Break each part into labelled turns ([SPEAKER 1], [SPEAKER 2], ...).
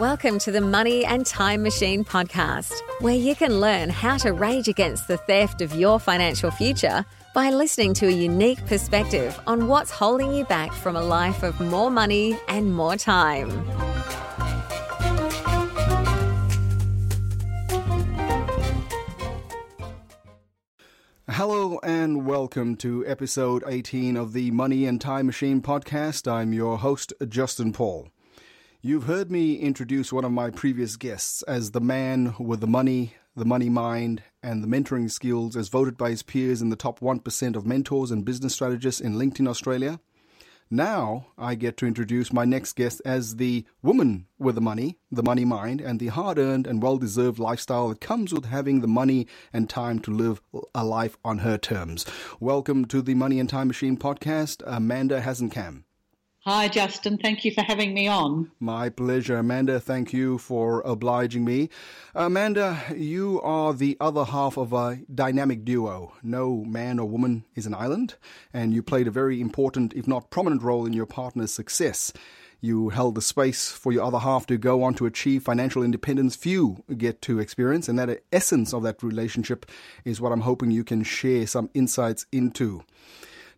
[SPEAKER 1] Welcome to the Money and Time Machine podcast, where you can learn how to rage against the theft of your financial future by listening to a unique perspective on what's holding you back from a life of more money and more time.
[SPEAKER 2] Hello and welcome to episode 18 of the Money and Time Machine podcast. I'm your host, Justin Paul. You've heard me introduce one of my previous guests as the man with the money, the money mind, and the mentoring skills as voted by his peers in the top 1% of mentors and business strategists in LinkedIn Australia. Now I get to introduce my next guest as the woman with the money, the money mind, and the hard earned and well deserved lifestyle that comes with having the money and time to live a life on her terms. Welcome to the Money and Time Machine podcast, Amanda Hasenkam.
[SPEAKER 3] Hi, Justin. Thank you for having me on.
[SPEAKER 2] My pleasure, Amanda. Thank you for obliging me. Amanda, you are the other half of a dynamic duo. No man or woman is an island, and you played a very important, if not prominent, role in your partner's success. You held the space for your other half to go on to achieve financial independence few get to experience, and that essence of that relationship is what I'm hoping you can share some insights into.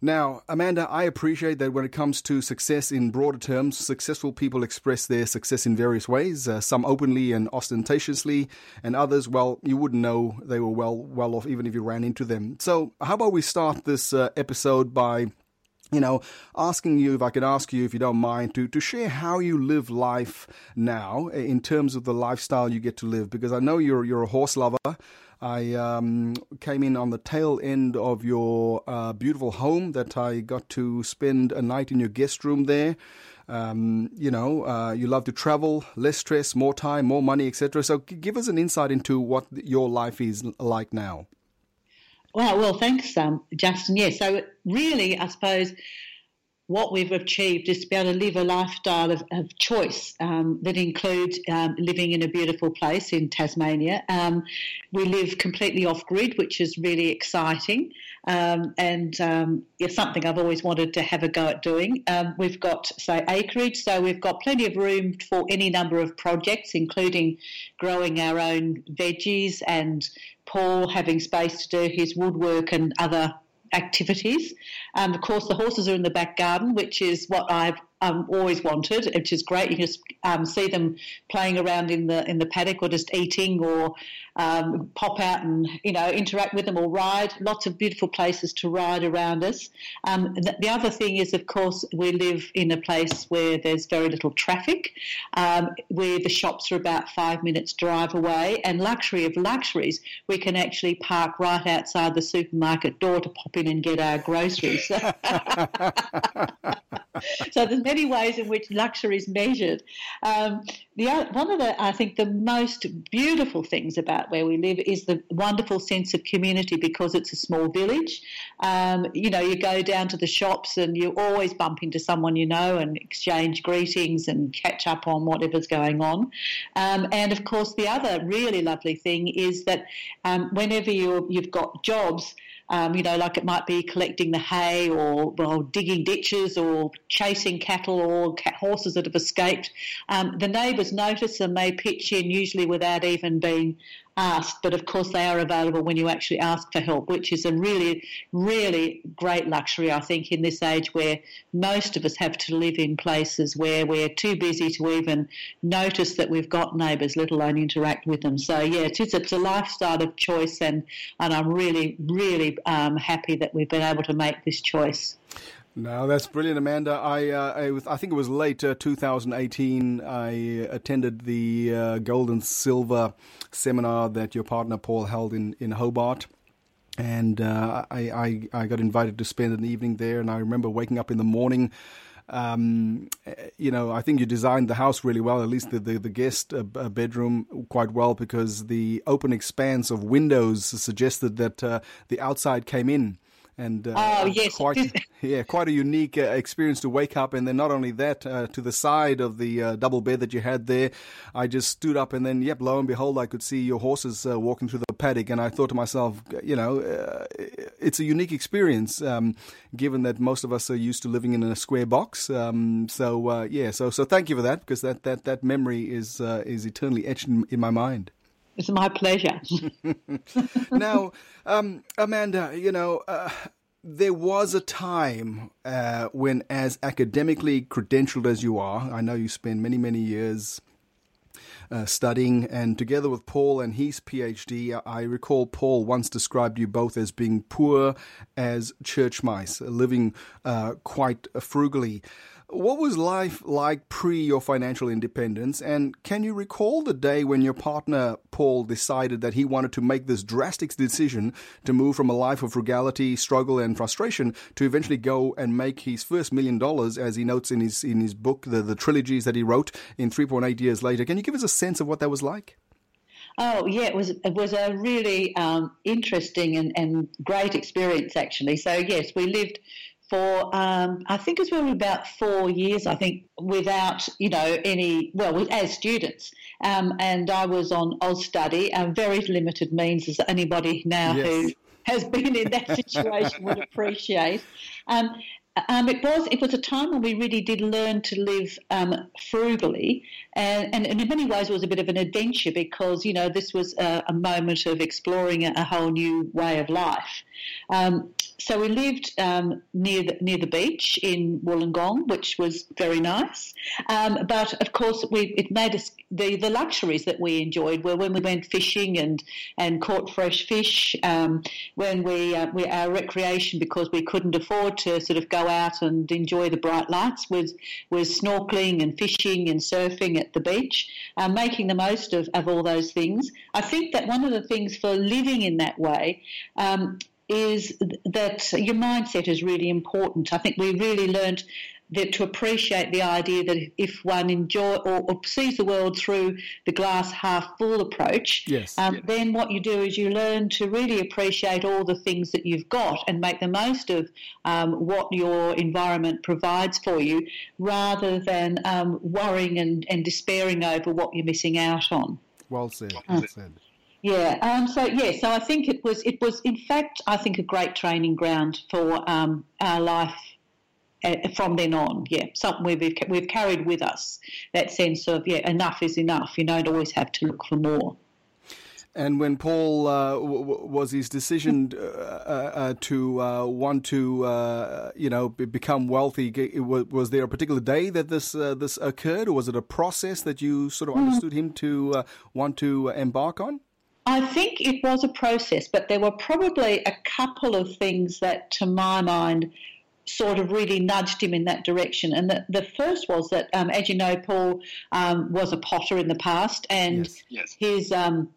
[SPEAKER 2] Now, Amanda, I appreciate that when it comes to success in broader terms, successful people express their success in various ways, uh, some openly and ostentatiously, and others, well, you wouldn't know they were well well off even if you ran into them. So, how about we start this uh, episode by you know, asking you if I could ask you, if you don't mind, to, to share how you live life now in terms of the lifestyle you get to live, because I know you're you're a horse lover. I um, came in on the tail end of your uh, beautiful home that I got to spend a night in your guest room there. Um, you know, uh, you love to travel, less stress, more time, more money, etc. So, give us an insight into what your life is like now.
[SPEAKER 3] Well, well, thanks, um, Justin. Yeah, so really, I suppose what we've achieved is to be able to live a lifestyle of, of choice um, that includes um, living in a beautiful place in Tasmania. Um, we live completely off grid, which is really exciting um, and um, it's something I've always wanted to have a go at doing. Um, we've got, say, acreage, so we've got plenty of room for any number of projects, including growing our own veggies and Paul having space to do his woodwork and other activities. Um, of course, the horses are in the back garden, which is what I've um, always wanted, which is great. You can just um, see them playing around in the in the paddock, or just eating, or um, pop out and you know interact with them, or ride. Lots of beautiful places to ride around us. Um, the, the, other thing is, of course, we live in a place where there's very little traffic, um, where the shops are about five minutes drive away, and luxury of luxuries, we can actually park right outside the supermarket door to pop in and get our groceries. so there's many ways in which luxury is measured. Um, the one of the I think the most beautiful things about where we live is the wonderful sense of community because it's a small village. Um, you know, you go down to the shops and you always bump into someone you know and exchange greetings and catch up on whatever's going on. Um, and of course, the other really lovely thing is that um, whenever you you've got jobs um, you know, like it might be collecting the hay or well, digging ditches or chasing cattle or cat horses that have escaped. Um, the neighbours notice and they pitch in, usually without even being asked, but of course they are available when you actually ask for help, which is a really, really great luxury, I think, in this age where most of us have to live in places where we're too busy to even notice that we've got neighbours, let alone interact with them. So, yeah, it's, it's a lifestyle of choice, and, and I'm really, really um, happy that we've been able to make this choice.
[SPEAKER 2] No, that's brilliant, Amanda. I uh, I, was, I, think it was late uh, 2018. I attended the uh, Gold and Silver seminar that your partner Paul held in in Hobart. And uh, I, I, I got invited to spend an evening there, and I remember waking up in the morning. Um, you know, I think you designed the house really well, at least the the, the guest uh, bedroom quite well, because the open expanse of windows suggested that uh, the outside came in and
[SPEAKER 3] uh, oh yes,
[SPEAKER 2] quite yeah, quite a unique uh, experience to wake up and then not only that, uh, to the side of the uh, double bed that you had there, I just stood up and then yep, lo and behold, I could see your horses uh, walking through the paddock, and I thought to myself, you know, uh, it's a unique experience, um, given that most of us are used to living in a square box. Um, so yeah, so so thank you for that because that that that memory is is eternally etched in, in my mind.
[SPEAKER 3] It's my pleasure.
[SPEAKER 2] now, um, Amanda, you know, uh, there was a time uh, when, as academically credentialed as you are, I know you spent many, many years uh, studying, and together with Paul and his PhD, I recall Paul once described you both as being poor as church mice, living uh, quite frugally. What was life like pre your financial independence? And can you recall the day when your partner, Paul, decided that he wanted to make this drastic decision to move from a life of frugality, struggle, and frustration to eventually go and make his first million dollars, as he notes in his, in his book, the, the trilogies that he wrote in 3.8 years later? Can you give us a sense of what that was like?
[SPEAKER 3] Oh yeah, it was it was a really um, interesting and, and great experience actually. So yes, we lived for um, I think it was about four years. I think without you know any well as students, um, and I was on Austudy, um, very limited means as anybody now yes. who has been in that situation would appreciate. Um, um, it was it was a time when we really did learn to live um, frugally, and, and, in many ways it was a bit of an adventure because you know this was a, a moment of exploring a, a, whole new way of life. Um, so we lived um, near the, near the beach in Wollongong, which was very nice. Um, but of course, we, it made us the, the luxuries that we enjoyed were when we went fishing and, and caught fresh fish. Um, when we, uh, we our recreation because we couldn't afford to sort of go out and enjoy the bright lights was was snorkeling and fishing and surfing at the beach, uh, making the most of, of all those things. I think that one of the things for living in that way um, is that your mindset is really important. I think we really learned that to appreciate the idea that if one enjoy or, or sees the world through the glass half full approach,
[SPEAKER 2] yes, um,
[SPEAKER 3] yes. then what you do is you learn to really appreciate all the things that you've got and make the most of um, what your environment provides for you, rather than um, worrying and, and despairing over what you're missing out on.
[SPEAKER 2] Well said. Well said.
[SPEAKER 3] Yeah. Um, so yeah. So I think it was. It was in fact, I think, a great training ground for um, our life uh, from then on. Yeah. Something we've we've carried with us that sense of yeah, enough is enough. You don't always have to look for more.
[SPEAKER 2] And when Paul uh, w- was his decision uh, uh, uh to uh, want to, uh, you know, become wealthy, was there a particular day that this this occurred, or was it a process that you sort of hmm. understood him to want to embark on?
[SPEAKER 3] I think it was a process, but there were probably a couple of things that, to my mind, sort of really nudged him in that direction. And the, the first was that, um, as you know, Paul um, was a potter in the past, and yes, yes. his um,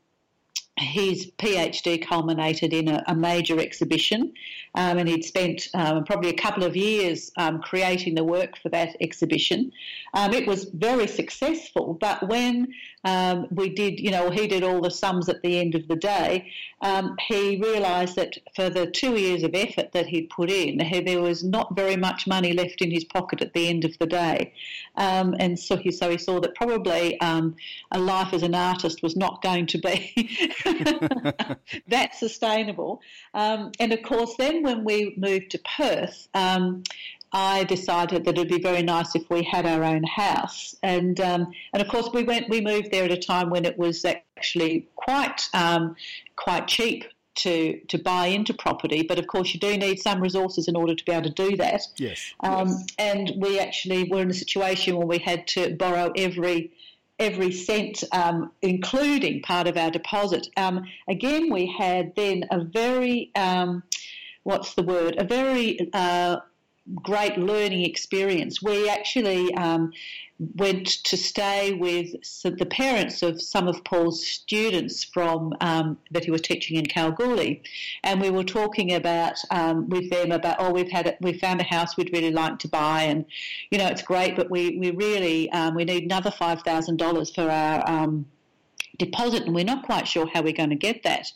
[SPEAKER 3] his PhD culminated in a, a major exhibition, um, and he'd spent um, probably a couple of years um, creating the work for that exhibition. Um, it was very successful, but when um, we did, you know, he did all the sums at the end of the day, um, he realised that for the two years of effort that he'd put in, there was not very much money left in his pocket at the end of the day, and so he so he saw that probably a life as an artist was not going to be that sustainable. and of course, then when we moved to Perth, um, I decided that it'd be very nice if we had our own house, and um, and of course we went. We moved there at a time when it was actually quite um, quite cheap to to buy into property, but of course you do need some resources in order to be able to do that.
[SPEAKER 2] Yes.
[SPEAKER 3] Um,
[SPEAKER 2] yes.
[SPEAKER 3] And we actually were in a situation where we had to borrow every every cent, um, including part of our deposit. Um, again, we had then a very um, what's the word? A very uh, great learning experience. We actually um, went to stay with the parents of some of Paul's students from um, that he was teaching in Kalgoorlie, and we were talking about um, with them about oh we've had we found a house we'd really like to buy, and you know it's great, but we we really um, we need another five thousand dollars for our um, deposit, and we're not quite sure how we're going to get that,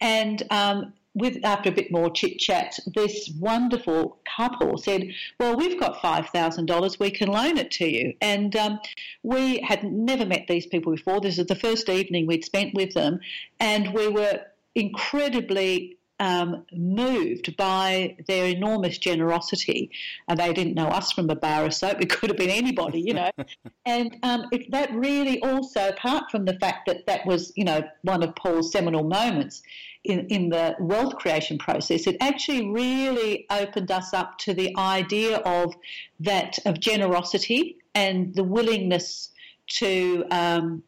[SPEAKER 3] and um, with after a bit more chit chat, this wonderful couple said, "Well, we've got five thousand dollars. We can loan it to you." And um, we had never met these people before. This is the first evening we'd spent with them, and we were incredibly um, moved by their enormous generosity. And they didn't know us from a bar of soap. It could have been anybody, you know. and um, it, that really also, apart from the fact that that was, you know, one of Paul's seminal moments in, in the wealth creation process, it actually really opened us up to the idea of that, of generosity and the willingness to um,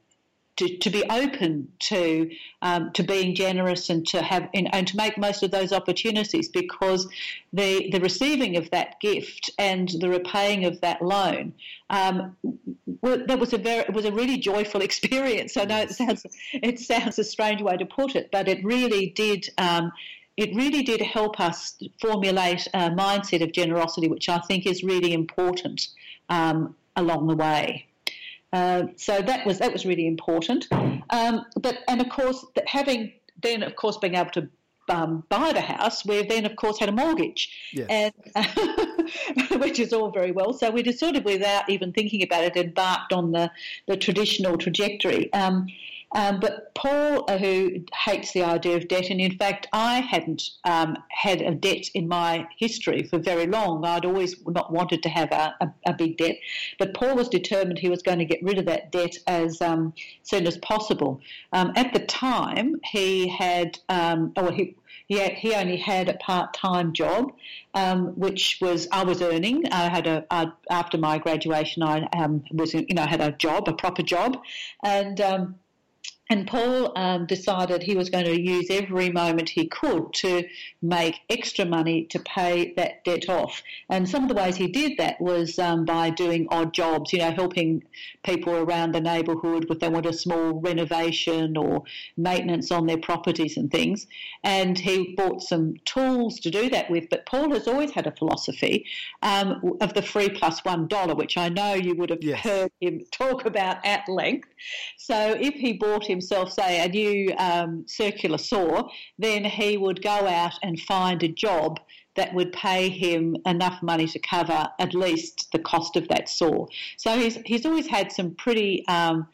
[SPEAKER 3] to, to be open to um, to being generous and to have and, and, to make most of those opportunities because the the receiving of that gift and the repaying of that loan um, that was a very it was a really joyful experience. I know it sounds it sounds a strange way to put it, but it really did. Um, it really did help us formulate a mindset of generosity, which I think is really important um, along the way. Uh, so that was that was really important. Um, but and of course, having then of course being able to um, buy the house, we've then of course had a mortgage,
[SPEAKER 2] yes.
[SPEAKER 3] and which is all very well. So we just sort of, without even thinking about it, embarked on the the traditional trajectory. Um, um, but Paul, uh, who hates the idea of debt, and in fact, I hadn't um, had a debt in my history for very long. I'd always not wanted to have a, a, a, big debt. But Paul was determined he was going to get rid of that debt as um, soon as possible. Um, at the time, he had, um, oh, he, he, he only had a part-time job, um, which was I was earning. I had a I, after my graduation, I um, was you know had a job, a proper job, and um, and Paul um, decided he was going to use every moment he could to make extra money to pay that debt off. And some of the ways he did that was um, by doing odd jobs, you know, helping people around the neighbourhood if they want a small renovation or maintenance on their properties and things. And he bought some tools to do that with. But Paul has always had a philosophy um, of the free plus one dollar, which I know you would have yes. heard him talk about at length. So if he bought himself, say, a new um, circular saw, then he would go out and find a job that would pay him enough money to cover at least the cost of that saw. So he's, he's always had some pretty um,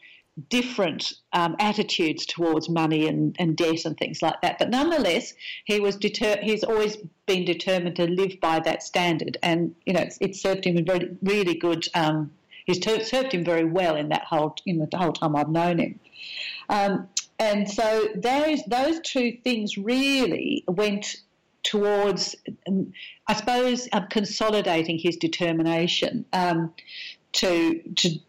[SPEAKER 3] different um, attitudes towards money and, and debt and things like that. But nonetheless, he was deter- he's always been determined to live by that standard, and you know it's, served him a very really good. Um, he's ter- served him very well in that whole in the whole time I've known him. Um, and so those those two things really went towards, um, I suppose, um, consolidating his determination um, to to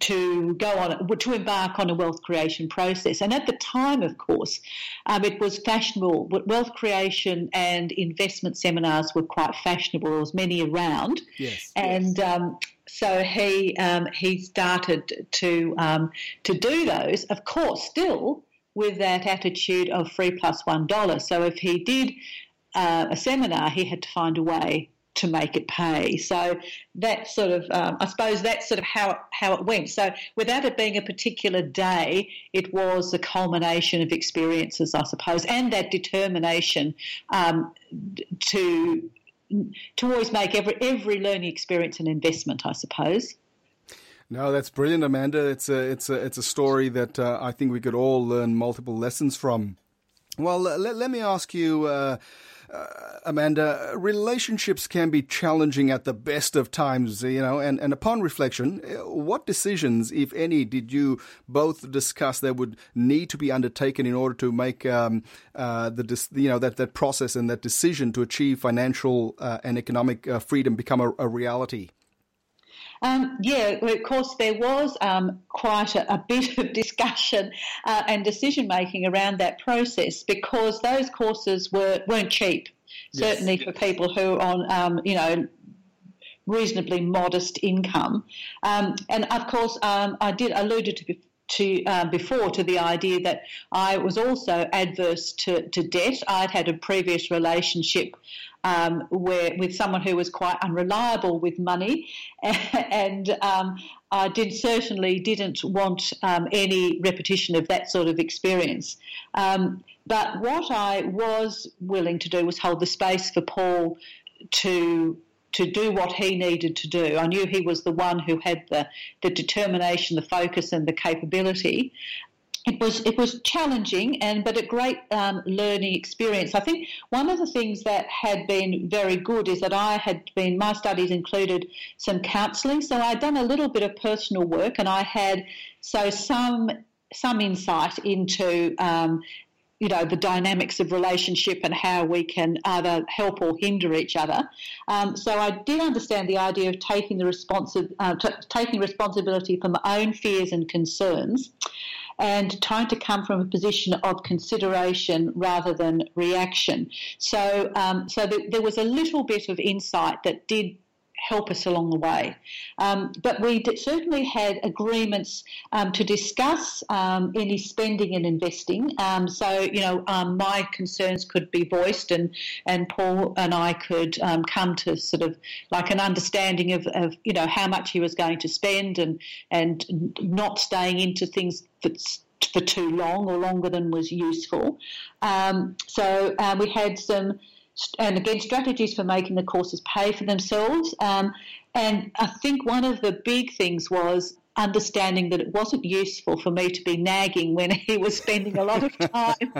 [SPEAKER 3] to go on to embark on a wealth creation process. And at the time, of course, um, it was fashionable. Wealth creation and investment seminars were quite fashionable. There was many around,
[SPEAKER 2] yes,
[SPEAKER 3] and
[SPEAKER 2] yes.
[SPEAKER 3] Um, so he um, he started to um, to do those. Of course, still with that attitude of free plus one dollar. So if he did uh, a seminar, he had to find a way to make it pay. So that sort of, um, I suppose that's sort of how how it went. So without it being a particular day, it was the culmination of experiences, I suppose, and that determination um, to to always make every every learning experience an investment, I suppose.
[SPEAKER 2] No, that's brilliant, Amanda. It's a it's a it's a story that uh, I think we could all learn multiple lessons from. Well, let, let me ask you. Uh, uh, Amanda, relationships can be challenging at the best of times, you know, and, and upon reflection, uh, what decisions, if any, did you both discuss that would need to be undertaken in order to make um, uh, the, you know, that, that process and that decision to achieve financial uh, and economic uh, freedom become a, a reality?
[SPEAKER 3] Um, yeah, of course, there was um, quite a, a, bit of discussion uh, and decision making around that process because those courses were weren't cheap. Yes. Certainly for people who are on, um, you know, reasonably modest income. Um, and of course, um, I did alluded to to uh, before to the idea that I was also adverse to, to debt. I'd had a previous relationship um, where with someone who was quite unreliable with money, and um, I did certainly didn't want um, any repetition of that sort of experience. Um, but what I was willing to do was hold the space for Paul to to do what he needed to do. I knew he was the one who had the, the determination, the focus, and the capability. It was it was challenging and but a great um, learning experience. I think one of the things that had been very good is that I had been my studies included some counselling, so I'd done a little bit of personal work and I had so some some insight into um, you know the dynamics of relationship and how we can either help or hinder each other. Um, so I did understand the idea of taking the responsi- uh, t- taking responsibility for my own fears and concerns, and trying to come from a position of consideration rather than reaction. So um, so th- there was a little bit of insight that did help us along the way. Um, but we certainly had agreements um, to discuss um, any spending and investing. Um, so, you know, um, my concerns could be voiced, and, and Paul and I could um, come to sort of like an understanding of, of, you know, how much he was going to spend and, and not staying into things that's for too long or longer than was useful. so uh, we had some and again, strategies for making the courses pay for themselves. Um, and I think one of the big things was understanding that it wasn't useful for me to be nagging when he was spending a lot of time,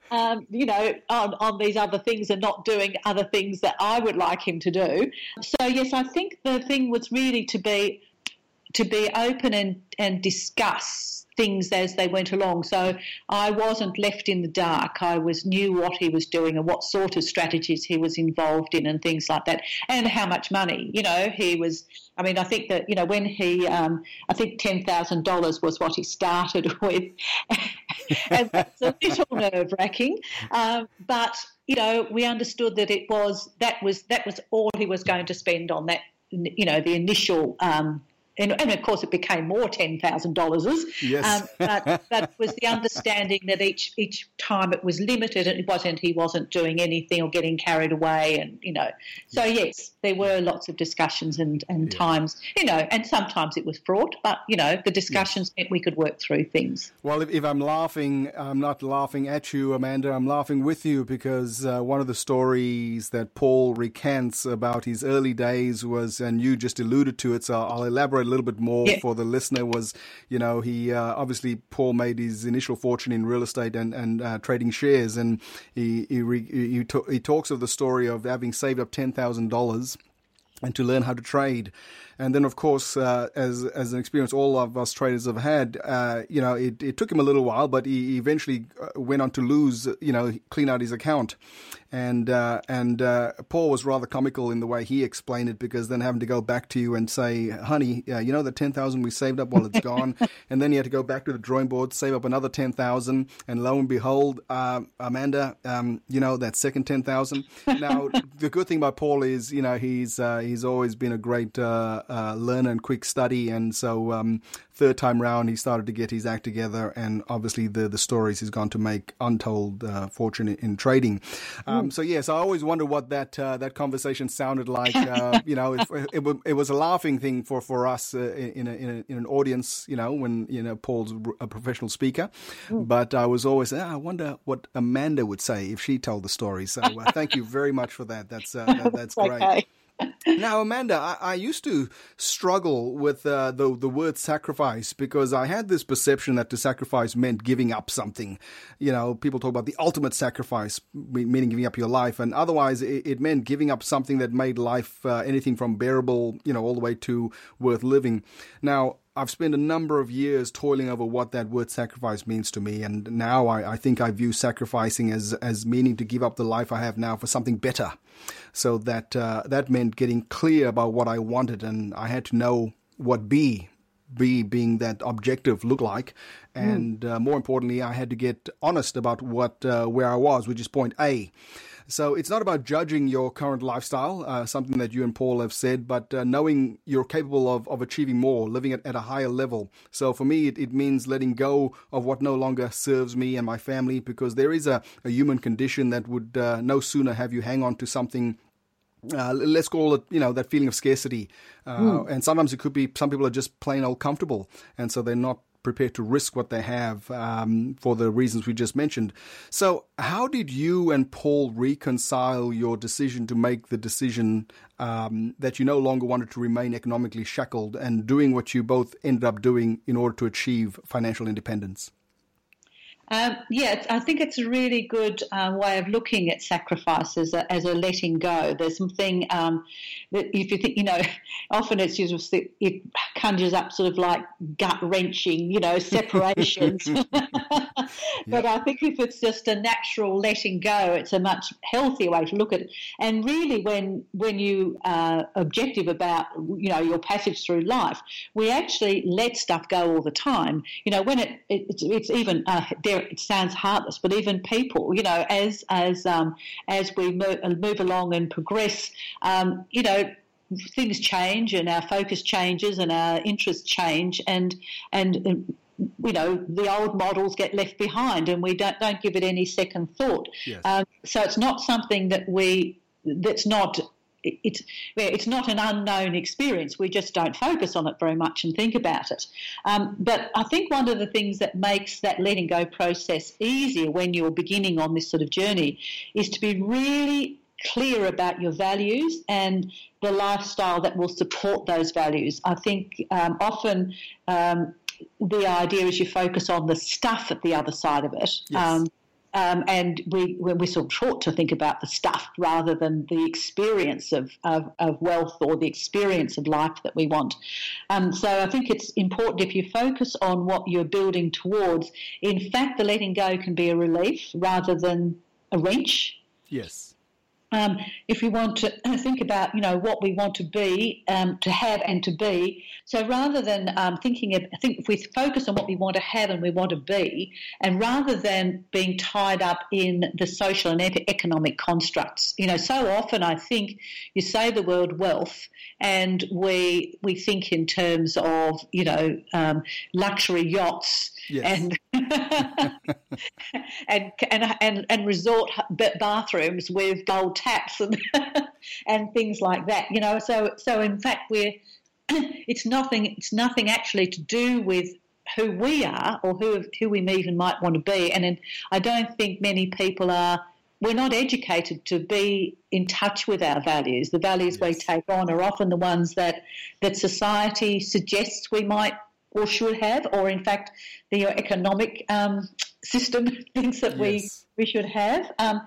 [SPEAKER 3] um, you know, on, on these other things and not doing other things that I would like him to do. So yes, I think the thing was really to be to be open and, and discuss things as they went along. So I wasn't left in the dark. I was knew what he was doing and what sort of strategies he was involved in and things like that, and how much money. You know, he was. I mean, I think that you know when he, um, I think ten thousand dollars was what he started with, and a little nerve wracking. Um, but you know, we understood that it was that was that was all he was going to spend on that. You know, the initial um, and, and, of course it became more ten thousand dollars.
[SPEAKER 2] Yes.
[SPEAKER 3] Um, but that was the understanding that each each time it was limited, and it wasn't he wasn't doing anything or getting carried away, and you know. So yes, there were lots of discussions and and yeah. times, you know, and sometimes it was fraught, but you know the discussions yes. meant we could work through things.
[SPEAKER 2] Well, if, if, I'm laughing, I'm not laughing at you, Amanda. I'm laughing with you because uh, one of the stories that Paul recants about his early days was, and you just alluded to it, so I'll elaborate a little bit more yeah. for the listener was, you know, he uh, obviously Paul made his initial fortune in real estate and and uh, trading shares, and he he re, he, t- he talks of the story of having saved up ten thousand dollars and to learn how to trade. And then, of course, uh, as as an experience all of us traders have had, uh, you know, it, it took him a little while, but he eventually uh, went on to lose, you know, clean out his account and uh, and uh, Paul was rather comical in the way he explained it because then having to go back to you and say, "Honey, uh, you know the ten thousand we saved up, well, it's gone," and then you had to go back to the drawing board, save up another ten thousand, and lo and behold, uh, Amanda, um, you know that second ten thousand. Now, the good thing about Paul is, you know, he's uh, he's always been a great uh, learner and quick study, and so um, third time round, he started to get his act together, and obviously the the stories he's gone to make untold uh, fortune in, in trading. Um, so yes, I always wonder what that uh, that conversation sounded like. Uh, you know, it, it, it, was a laughing thing for for us uh, in, a, in, a, in, an audience. You know, when you know Paul's a professional speaker, mm. but I was always ah, I wonder what Amanda would say if she told the story. So uh, thank you very much for that. That's uh, that, that's great. Now, Amanda, I, I, used to struggle with uh, the the word sacrifice because I had this perception that to sacrifice meant giving up something. You know, people talk about the ultimate sacrifice, meaning giving up your life, and otherwise it, it meant giving up something that made life uh, anything from bearable, you know, all the way to worth living. Now, I've spent a number of years toiling over what that word sacrifice means to me, and now I, I, think I view sacrificing as as meaning to give up the life I have now for something better. So that uh, that meant getting clear about what I wanted, and I had to know what B, B being that objective, looked like, hmm. and mm. uh, more importantly, I had to get honest about what uh, where I was, which is point A. So it's not about judging your current lifestyle, uh, something that you and Paul have said, but uh, knowing you're capable of, of achieving more, living at, at a higher level. So for me, it, it means letting go of what no longer serves me and my family because there is a, a human condition that would uh, no sooner have you hang on to something uh, let's call it, you know, that feeling of scarcity. Uh, mm. And sometimes it could be some people are just plain old comfortable, and so they're not prepared to risk what they have um, for the reasons we just mentioned. So, how did you and Paul reconcile your decision to make the decision um, that you no longer wanted to remain economically shackled and doing what you both ended up doing in order to achieve financial independence?
[SPEAKER 3] Um, yeah, I think it's a really good uh, way of looking at sacrifice as a, as a letting go. There's something um, that if you think, you know, often it's just it conjures up sort of like gut wrenching, you know, separations. but I think if it's just a natural letting go, it's a much healthier way to look at it. And really, when when you are objective about you know your passage through life, we actually let stuff go all the time. You know, when it, it it's, it's even uh, there it sounds heartless, but even people, you know, as as um, as we move, move along and progress, um, you know, things change and our focus changes and our interests change and and. and you know the old models get left behind, and we don't don't give it any second thought. Yes. Um, so it's not something that we that's not it's it's not an unknown experience. We just don't focus on it very much and think about it. Um, but I think one of the things that makes that letting go process easier when you're beginning on this sort of journey is to be really clear about your values and the lifestyle that will support those values. I think um, often. Um, the idea is you focus on the stuff at the other side of it. Yes. Um, um, and we, we're sort of taught to think about the stuff rather than the experience of, of, of wealth or the experience of life that we want. Um, so I think it's important if you focus on what you're building towards, in fact, the letting go can be a relief rather than a wrench.
[SPEAKER 2] Yes.
[SPEAKER 3] Um, if we want to think about, you know, what we want to be, um, to have, and to be. So rather than um, thinking, of, I think if we focus on what we want to have and we want to be, and rather than being tied up in the social and economic constructs, you know, so often I think you say the word wealth, and we we think in terms of, you know, um, luxury yachts yes. and, and and and and resort bathrooms with gold taps and and things like that. You know, so so in fact we're it's nothing it's nothing actually to do with who we are or who who we even might want to be. And in, I don't think many people are. We're not educated to be in touch with our values. The values yes. we take on are often the ones that that society suggests we might or should have, or in fact, the economic um, system thinks that yes. we we should have. Um,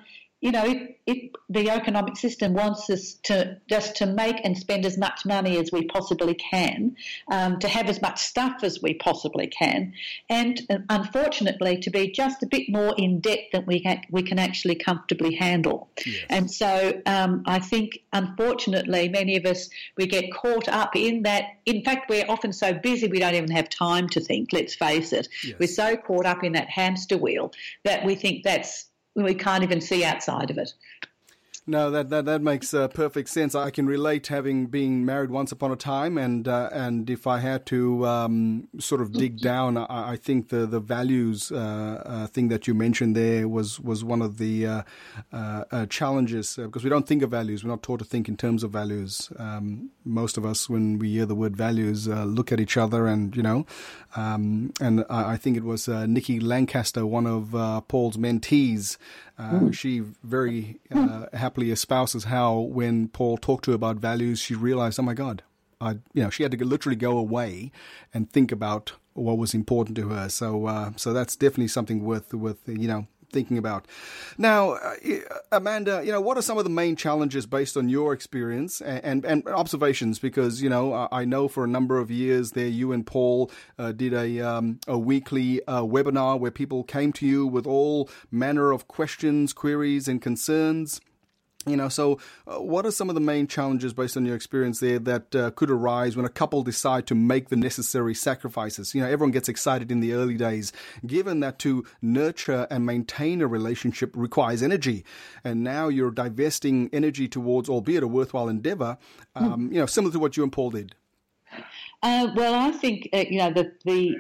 [SPEAKER 3] you know, if, if, the economic system wants us to just to make and spend as much money as we possibly can, um, to have as much stuff as we possibly can, and unfortunately to be just a bit more in debt than we can, we can actually comfortably handle. Yes. And so um, I think, unfortunately, many of us we get caught up in that. In fact, we're often so busy we don't even have time to think. Let's face it, yes. we're so caught up in that hamster wheel that we think that's we can't even see outside of it.
[SPEAKER 2] No, that that that makes uh, perfect sense. I can relate having been married once upon a time, and uh, and if I had to um, sort of dig down, I, I think the the values uh, uh thing that you mentioned there was was one of the uh, uh, challenges because we don't think of values. We're not taught to think in terms of values. Um, most of us, when we hear the word values, look at each other, and you know, um, and I, I, think it was Nikki Lancaster, one of Paul's mentees. Uh, she very uh, happily espouses how when Paul talked to her about values, she realized, oh my God, I, you know, she had to literally go away and think about what was important to her. So, uh, so that's definitely something worth, worth, you know, thinking about. Now, uh, Amanda, you know, what are some of the main challenges based on your experience and, and, and observations? Because, you know, I know for a number of years there, you and Paul uh, did a, um, a weekly uh, webinar where people came to you with all manner of questions, queries, and concerns. You know, so uh, what are some of the main challenges based on your experience there that uh, could arise when a couple decide to make the necessary sacrifices? You know, everyone gets excited in the early days, given that to nurture and maintain a relationship requires energy. And now you're divesting energy towards, albeit a worthwhile endeavor, um, mm. you know, similar to what you and Paul did.
[SPEAKER 3] Uh, well, I think, uh, you know, the, the,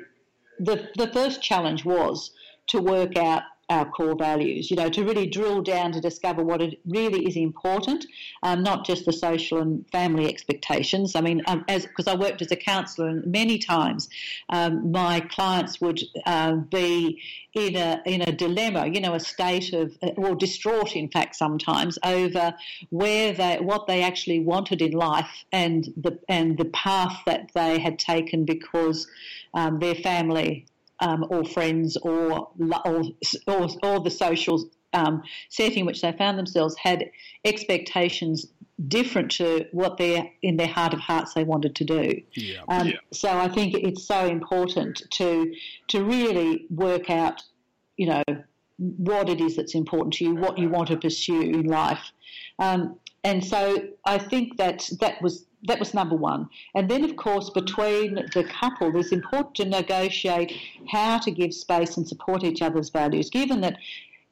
[SPEAKER 3] the, the first challenge was to work out our core values, you know, to really drill down to discover what it really is important, um, not just the social and family expectations. I mean, um, as because I worked as a counsellor, and many times um, my clients would uh, be in a in a dilemma, you know, a state of or distraught, in fact, sometimes over where they what they actually wanted in life and the and the path that they had taken because um, their family um, or friends or, or, or, or the social um, setting in which they found themselves had expectations different to what they in their heart of hearts they wanted to do. Yeah. Um, yeah. So I think it's so important to to really work out, you know, what it is that's important to you, what you want to pursue in life. Um, and so I think that that was that was number one. And then, of course, between the couple, it's important to negotiate how to give space and support each other's values, given that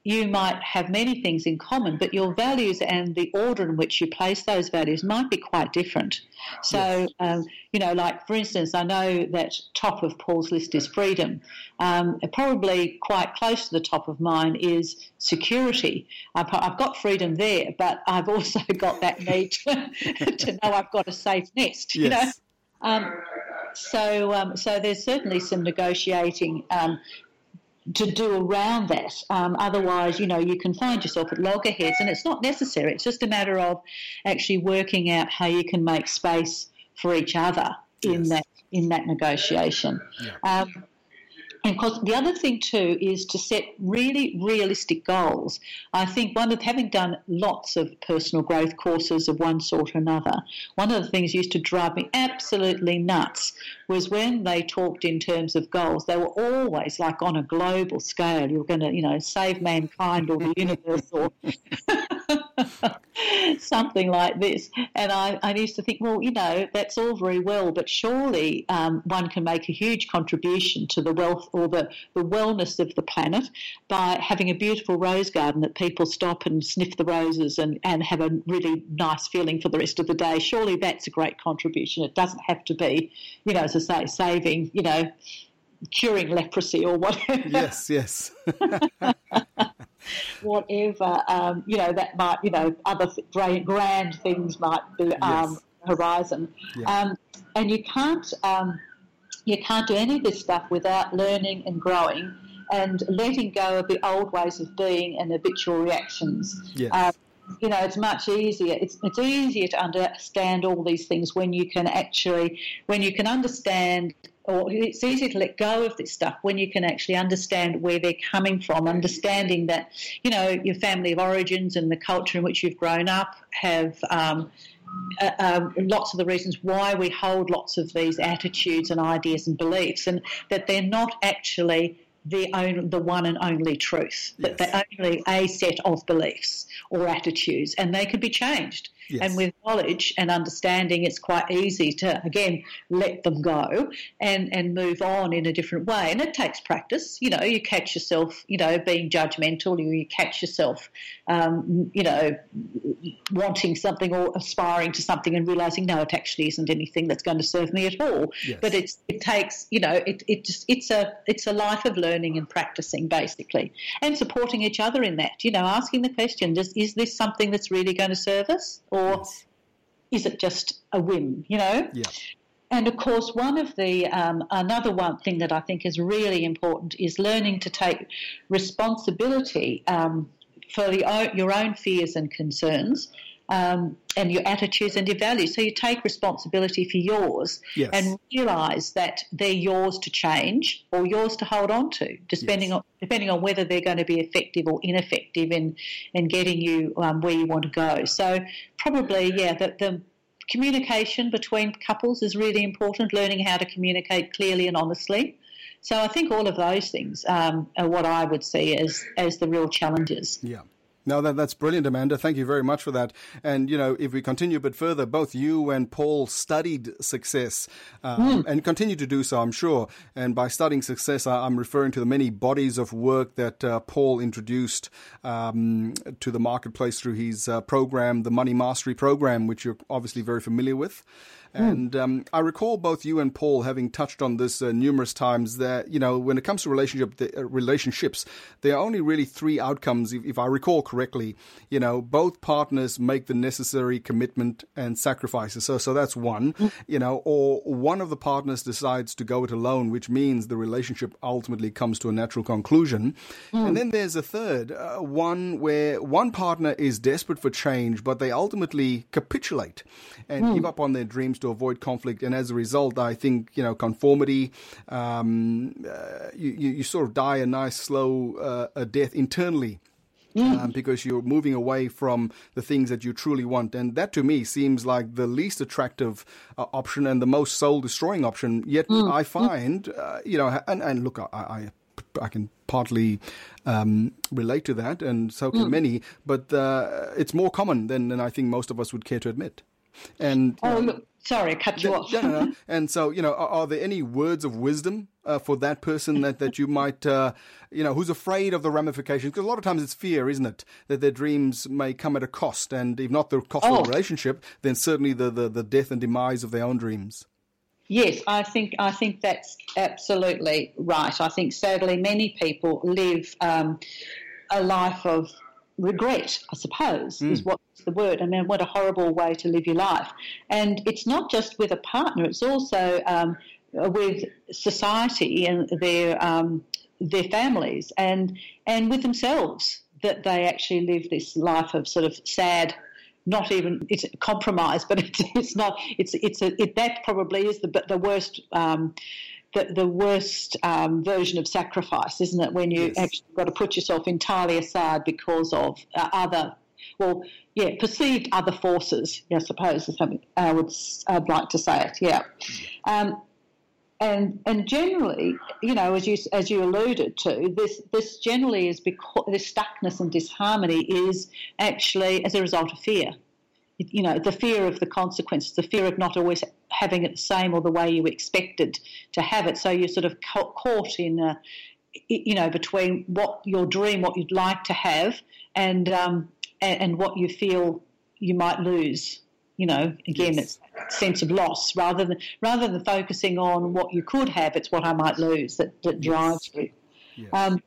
[SPEAKER 3] you might have many things in common, but your values and the order in which you place those values might be quite different. So, yes. um, you know, like for instance, I know that top of Paul's list is freedom. Um, probably quite close to the top of mine is security. I've, I've got freedom there, but I've also got that need to, to know I've got a safe nest. Yes. You know. Um, so, um, so there's certainly some negotiating um, to do around that. Um, otherwise, you know, you can find yourself at loggerheads, and it's not necessary. It's just a matter of actually working out how you can make space for each other in yes. that in that negotiation. Yeah. Um, and because the other thing too is to set really realistic goals. I think one of having done lots of personal growth courses of one sort or another, one of the things used to drive me absolutely nuts was when they talked in terms of goals. They were always like on a global scale. You're going to, you know, save mankind or the universe or something like this. And I, I, used to think, well, you know, that's all very well, but surely um, one can make a huge contribution to the wealth or the, the wellness of the planet by having a beautiful rose garden that people stop and sniff the roses and, and have a really nice feeling for the rest of the day. Surely that's a great contribution. It doesn't have to be, you know, as I say, saving, you know, curing leprosy or whatever.
[SPEAKER 2] Yes, yes.
[SPEAKER 3] whatever um, you know that might you know other grand, grand things might be um, yes. horizon, yeah. um, and you can't um, you can't do any of this stuff without learning and growing and letting go of the old ways of being and habitual reactions.
[SPEAKER 2] Yes. Um,
[SPEAKER 3] you know, it's much easier. It's it's easier to understand all these things when you can actually when you can understand or it's easier to let go of this stuff when you can actually understand where they're coming from, understanding that, you know, your family of origins and the culture in which you've grown up have um, uh, uh, lots of the reasons why we hold lots of these attitudes and ideas and beliefs, and that they're not actually the only, the one and only truth. Yes. That they're only a set of beliefs or attitudes, and they can be changed. Yes. And with knowledge and understanding, it's quite easy to, again, let them go and, and move on in a different way. And it takes practice. You know, you catch yourself, you know, being judgmental, you, you catch yourself, um, you know, wanting something or aspiring to something and realizing, no, it actually isn't anything that's going to serve me at all. Yes. But it's, it takes, you know, it, it just, it's a, it's a life of learning and practicing, basically, and supporting each other in that, you know, asking the question, does, is this something that's really going to serve us? Or yes. is it just a whim? You know.
[SPEAKER 2] Yeah.
[SPEAKER 3] And of course, one of the um, another one thing that I think is really important is learning to take responsibility um, for the, your own fears and concerns, um, and your attitudes and your values. So you take responsibility for yours
[SPEAKER 2] yes.
[SPEAKER 3] and realise that they're yours to change or yours to hold on to, depending yes. on depending on whether they're going to be effective or ineffective in in getting you um, where you want to go. So probably, yeah, the, the communication between couples is really important. Learning how to communicate clearly and honestly. So I think all of those things um, are what I would see as as the real challenges.
[SPEAKER 2] Yeah. No, that, that's brilliant, Amanda. Thank you very much for that. And, you know, if we continue a bit further, both you and Paul studied success um, mm. and continue to do so, I'm sure. And by studying success, I'm referring to the many bodies of work that uh, Paul introduced um, to the marketplace through his uh, program, the Money Mastery Program, which you're obviously very familiar with. Hmm. And um, I recall both you and Paul having touched on this uh, numerous times. That you know, when it comes to relationship the, uh, relationships, there are only really three outcomes, if, if, I recall correctly. You know, both partners make the necessary commitment and sacrifices. So, so that's one. Mm. You know, or one of the partners decides to go it alone, which means the relationship ultimately comes to a natural conclusion. Mm. And then there's a third, uh, one where one partner is desperate for change, but they ultimately capitulate and mm. give up on their dreams to avoid conflict, and as a result, I think you know conformity. Um, uh, you, you sort of die a nice slow uh, a death internally. Mm. Um, because you're moving away from the things that you truly want. And that to me seems like the least attractive uh, option and the most soul destroying option. Yet mm. I find, uh, you know, and, and look, I, I, I can partly um, relate to that, and so can mm. many, but uh, it's more common than, than I think most of us would care to admit. And
[SPEAKER 3] oh, look, sorry, I cut you off.
[SPEAKER 2] no. And so, you know, are, are there any words of wisdom uh, for that person that, that you might, uh, you know, who's afraid of the ramifications? Because a lot of times it's fear, isn't it? That their dreams may come at a cost. And if not the cost oh. of the relationship, then certainly the, the, the death and demise of their own dreams.
[SPEAKER 3] Yes, I think I think that's absolutely right. I think sadly many people live um, a life of regret, I suppose, mm. is what the word. I mean, what a horrible way to live your life. And it's not just with a partner; it's also um, with society and their um, their families, and and with themselves that they actually live this life of sort of sad. Not even it's a compromise, but it's, it's not. It's it's a it, that probably is the the worst um, the, the worst um, version of sacrifice, isn't it? When you yes. actually got to put yourself entirely aside because of uh, other, well, yeah, perceived other forces. I suppose is something I would I'd like to say it. Yeah. Um, and and generally, you know, as you as you alluded to, this this generally is because this stuckness and disharmony is actually as a result of fear you know, the fear of the consequences, the fear of not always having it the same or the way you expected to have it. So you're sort of caught in, a, you know, between what your dream, what you'd like to have, and um, and, and, what you feel you might lose. You know, again, yes. it's sense of loss rather than rather than focusing on what you could have. It's what I might lose that, that drives yes. you. Yes. Um,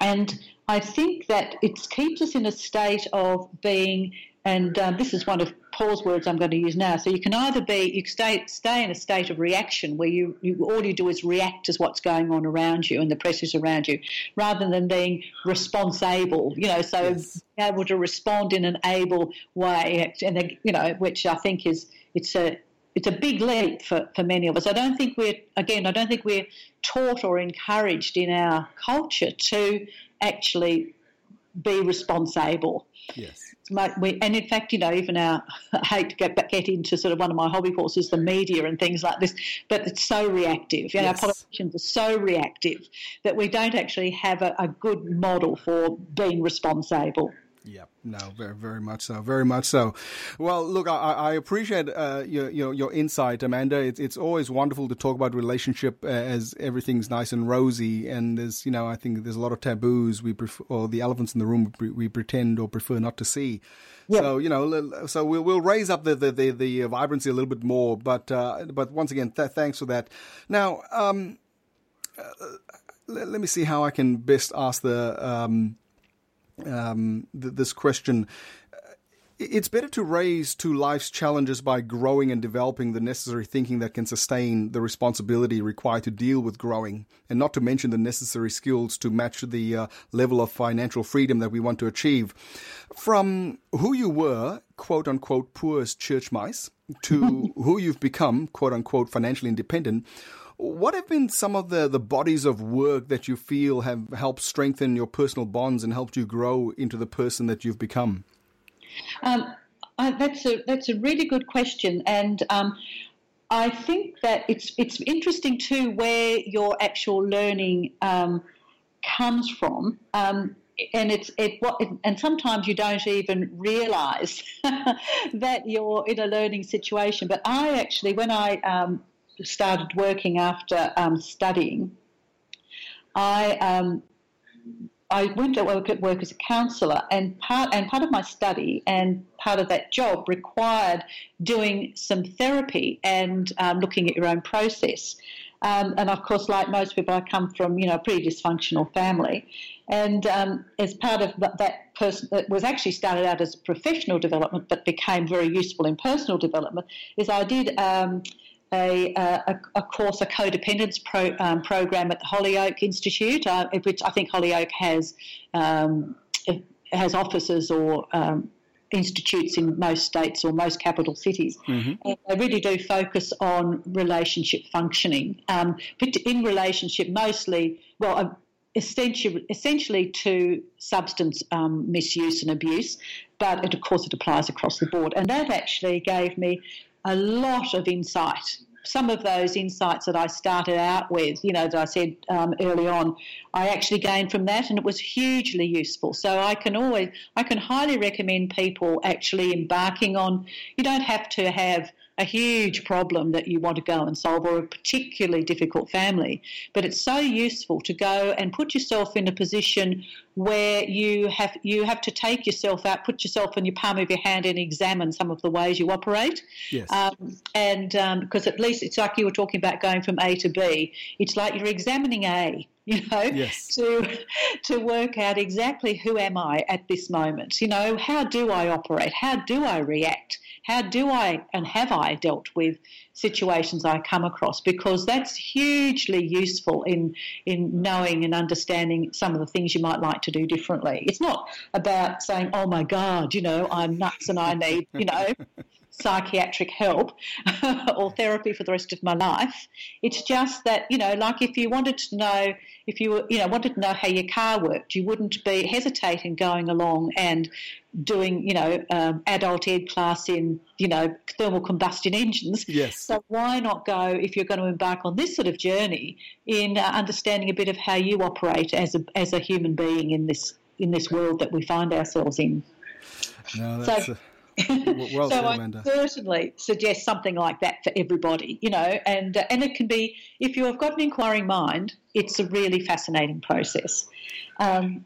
[SPEAKER 3] and I think that it keeps us in a state of being and um, this is one of Paul's words I'm going to use now. So you can either be, you stay, stay in a state of reaction where you, you all you do is react to what's going on around you and the pressures around you, rather than being responsible. You know, so yes. able to respond in an able way, and you know, which I think is it's a it's a big leap for, for many of us. I don't think we're again, I don't think we're taught or encouraged in our culture to actually be responsible.
[SPEAKER 2] Yes
[SPEAKER 3] we, and in fact, you know, even our, I hate to get back, get into sort of one of my hobby courses, the media and things like this, but it's so reactive. You know, yes. our politicians are so reactive that we don't actually have a, a good model for being responsible.
[SPEAKER 2] Yeah, no, very, very much so, very much so. Well, look, I, I appreciate uh, your, your, your insight, Amanda. It's it's always wonderful to talk about relationship uh, as everything's nice and rosy, and there's you know I think there's a lot of taboos we prefer, or the elephants in the room we pretend or prefer not to see. Yep. So you know, so we'll we'll raise up the the, the, the vibrancy a little bit more, but uh, but once again, th- thanks for that. Now, um, uh, let, let, me see how I can best ask the. Um, um, th- this question. It's better to raise to life's challenges by growing and developing the necessary thinking that can sustain the responsibility required to deal with growing, and not to mention the necessary skills to match the uh, level of financial freedom that we want to achieve. From who you were, quote unquote, poor as church mice, to who you've become, quote unquote, financially independent, what have been some of the, the bodies of work that you feel have helped strengthen your personal bonds and helped you grow into the person that you've become?
[SPEAKER 3] Um, I, that's a that's a really good question, and um, I think that it's it's interesting too where your actual learning um, comes from. Um, and it's it what and sometimes you don't even realise that you're in a learning situation. But I actually, when I um, started working after um, studying, I um, I went to work work as a counsellor, and part and part of my study and part of that job required doing some therapy and um, looking at your own process. Um, and of course, like most people, I come from you know a pretty dysfunctional family, and um, as part of that person that was actually started out as professional development, but became very useful in personal development, is I did um, a, a, a, course, a codependence pro, um, program at the Holyoake Institute, uh, which I think Holyoake has um, has offices or um, institutes in most states or most capital cities. Mm-hmm. And they really do focus on relationship functioning, um, but in relationship mostly, well, uh, essentially, essentially to substance um, misuse and abuse, but it, of course it applies across the board. And that actually gave me a lot of insight. Some of those insights that I started out with, you know, that I said um, early on, I actually gained from that, and it was hugely useful. So I can always, I can highly recommend people actually embarking on. You don't have to have a huge problem that you want to go and solve or a particularly difficult family. But it's so useful to go and put yourself in a position where you have you have to take yourself out, put yourself in your palm of your hand and examine some of the ways you operate.
[SPEAKER 2] Yes. Um,
[SPEAKER 3] and because um, at least it's like you were talking about going from A to B. It's like you're examining A you know,
[SPEAKER 2] yes.
[SPEAKER 3] to to work out exactly who am I at this moment. You know, how do I operate? How do I react? How do I and have I dealt with situations I come across? Because that's hugely useful in in knowing and understanding some of the things you might like to do differently. It's not about saying, "Oh my God, you know, I'm nuts and I need," you know. psychiatric help or therapy for the rest of my life. It's just that, you know, like if you wanted to know, if you were, you know, wanted to know how your car worked, you wouldn't be hesitating going along and doing, you know, um, adult ed class in, you know, thermal combustion engines.
[SPEAKER 2] Yes.
[SPEAKER 3] So why not go, if you're going to embark on this sort of journey, in uh, understanding a bit of how you operate as a, as a human being in this in this world that we find ourselves in.
[SPEAKER 2] No, that's so, a- well
[SPEAKER 3] so
[SPEAKER 2] I
[SPEAKER 3] certainly suggest something like that for everybody, you know, and uh, and it can be if you have got an inquiring mind, it's a really fascinating process. Um,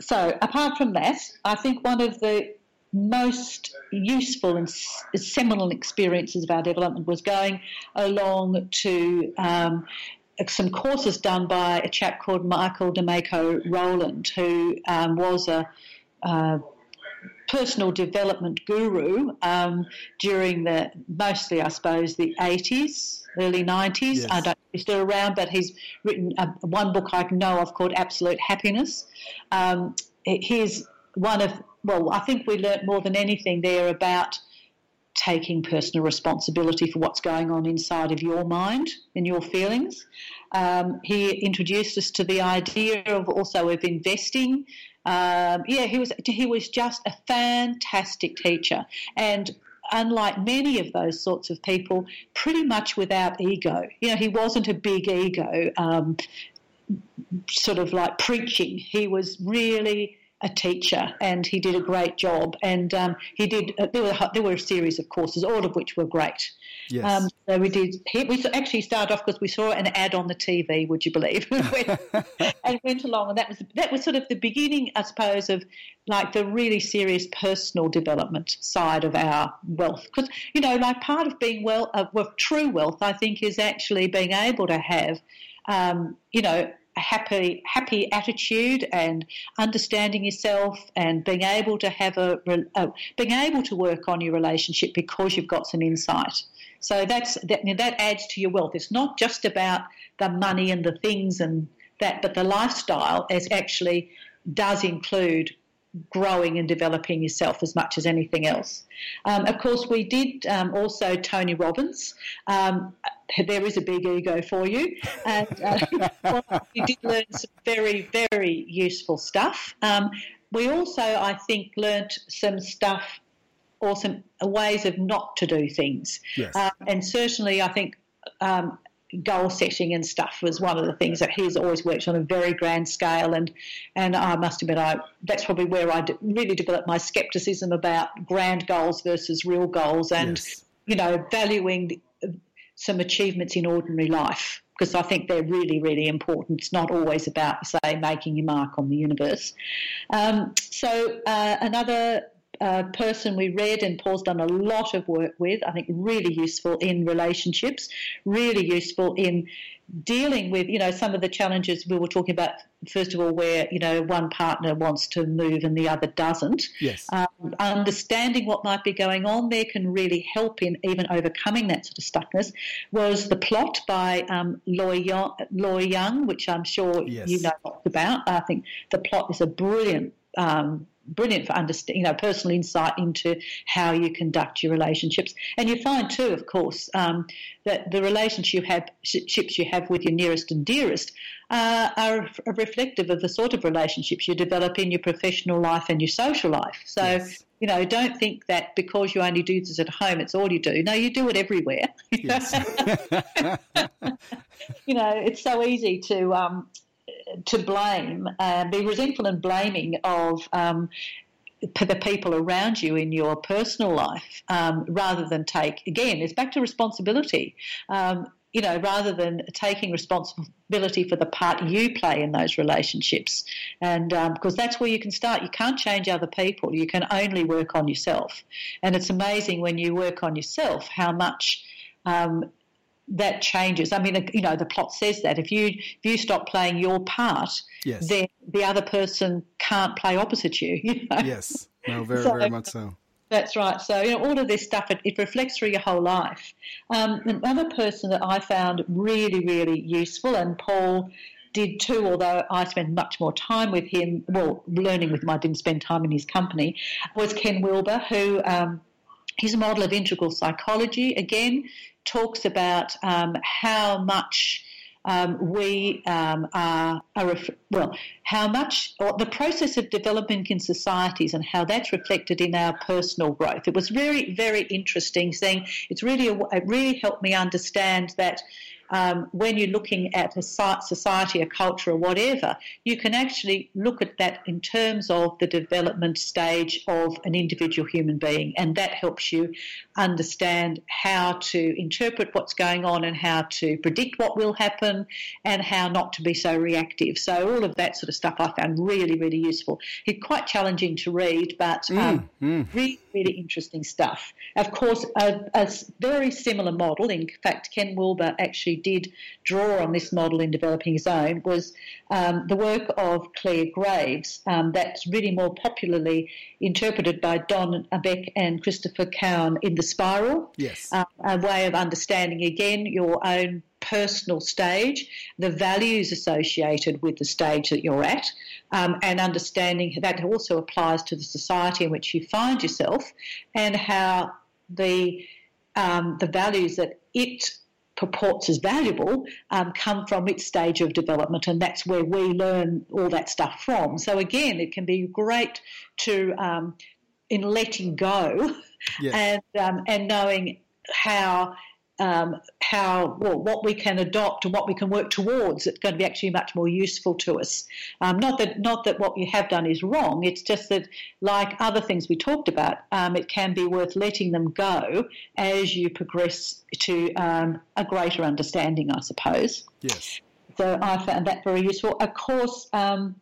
[SPEAKER 3] so apart from that, I think one of the most useful and seminal experiences of our development was going along to um, some courses done by a chap called Michael Domeyko Rowland, who um, was a uh, personal development guru um, during the mostly, I suppose, the 80s, early 90s. Yes. I don't know if he's still around, but he's written a, one book I know of called Absolute Happiness. Um, he's one of, well, I think we learnt more than anything there about taking personal responsibility for what's going on inside of your mind and your feelings. Um, he introduced us to the idea of also of investing um, yeah, he was he was just a fantastic teacher, and unlike many of those sorts of people, pretty much without ego. You know, he wasn't a big ego, um, sort of like preaching. He was really a teacher, and he did a great job. And um, he did. Uh, there were there were a series of courses, all of which were great.
[SPEAKER 2] Yes. Um,
[SPEAKER 3] so we did. We actually started off because we saw an ad on the TV. Would you believe? and went along, and that was that was sort of the beginning, I suppose, of like the really serious personal development side of our wealth. Because you know, like part of being well, uh, well, true wealth, I think, is actually being able to have, um, you know, happy happy attitude and understanding yourself and being able to have a, being able to work on your relationship because you've got some insight. So that's that, that adds to your wealth. It's not just about the money and the things and that, but the lifestyle is actually does include growing and developing yourself as much as anything else. Um, of course, we did um, also Tony Robbins. Um, there is a big ego for you, and uh, we did learn some very, very useful stuff. Um, we also, I think, learnt some stuff or some ways of not to do things.
[SPEAKER 2] Yes.
[SPEAKER 3] Um, and certainly, I think um, goal setting and stuff was one of the things that he's always worked on a very grand scale and and I must admit I that's probably where I really developed my skepticism about grand goals versus real goals and yes. you know valuing some achievements in ordinary life because I think they're really, really important. It's not always about, say, making your mark on the universe. Um, so, uh, another uh, person we read and Paul's done a lot of work with, I think really useful in relationships, really useful in dealing with, you know, some of the challenges we were talking about, first of all, where, you know, one partner wants to move and the other doesn't.
[SPEAKER 2] Yes.
[SPEAKER 3] Um, understanding what might be going on there can really help in even overcoming that sort of stuckness. Was the plot by um, Loy, Young, Loy Young, which I'm sure yes. you know about. I think the plot is a brilliant um, brilliant for understand, you know, personal insight into how you conduct your relationships. And you find too, of course, um, that the relationships you have, ships you have with your nearest and dearest uh, are reflective of the sort of relationships you develop in your professional life and your social life. So. Yes. You know, don't think that because you only do this at home, it's all you do. No, you do it everywhere. Yes. you know, it's so easy to um, to blame, uh, be resentful and blaming of um, the people around you in your personal life, um, rather than take again, it's back to responsibility. Um, you know, rather than taking responsibility for the part you play in those relationships, and because um, that's where you can start. You can't change other people. You can only work on yourself, and it's amazing when you work on yourself how much um, that changes. I mean, you know, the plot says that if you if you stop playing your part,
[SPEAKER 2] yes.
[SPEAKER 3] then the other person can't play opposite you. you know?
[SPEAKER 2] Yes, no, very so, very much so.
[SPEAKER 3] That's right. So you know, all of this stuff it, it reflects through your whole life. Um, another person that I found really really useful, and Paul did too, although I spent much more time with him, well, learning with him, I didn't spend time in his company, was Ken Wilber, who um, he's a model of integral psychology. Again, talks about um, how much um, we um, are, are, well, how much the process of development in societies and how that's reflected in our personal growth. It was very, very interesting. Saying it's really, it really helped me understand that um, when you're looking at a society, a culture, or whatever, you can actually look at that in terms of the development stage of an individual human being, and that helps you understand how to interpret what's going on and how to predict what will happen and how not to be so reactive. So all of that sort of stuff I found really, really useful. It's quite challenging to read, but um, mm, really, really interesting stuff. Of course, a, a very similar model. In fact, Ken Wilber actually did draw on this model in developing his own was um, the work of Clare Graves, um, that's really more popularly interpreted by Don Beck and Christopher Cowan in The Spiral.
[SPEAKER 2] Yes.
[SPEAKER 3] Um, a way of understanding, again, your own personal stage, the values associated with the stage that you're at, um, and understanding that also applies to the society in which you find yourself and how the um, the values that it purports as valuable um, come from its stage of development, and that's where we learn all that stuff from. So again, it can be great to um, in letting go
[SPEAKER 2] yes.
[SPEAKER 3] and um, and knowing how um, how well what we can adopt and what we can work towards. It's going to be actually much more useful to us. Um, not that not that what you have done is wrong. It's just that, like other things we talked about, um, it can be worth letting them go as you progress to um, a greater understanding, I suppose.
[SPEAKER 2] Yes.
[SPEAKER 3] So I found that very useful. Of course um,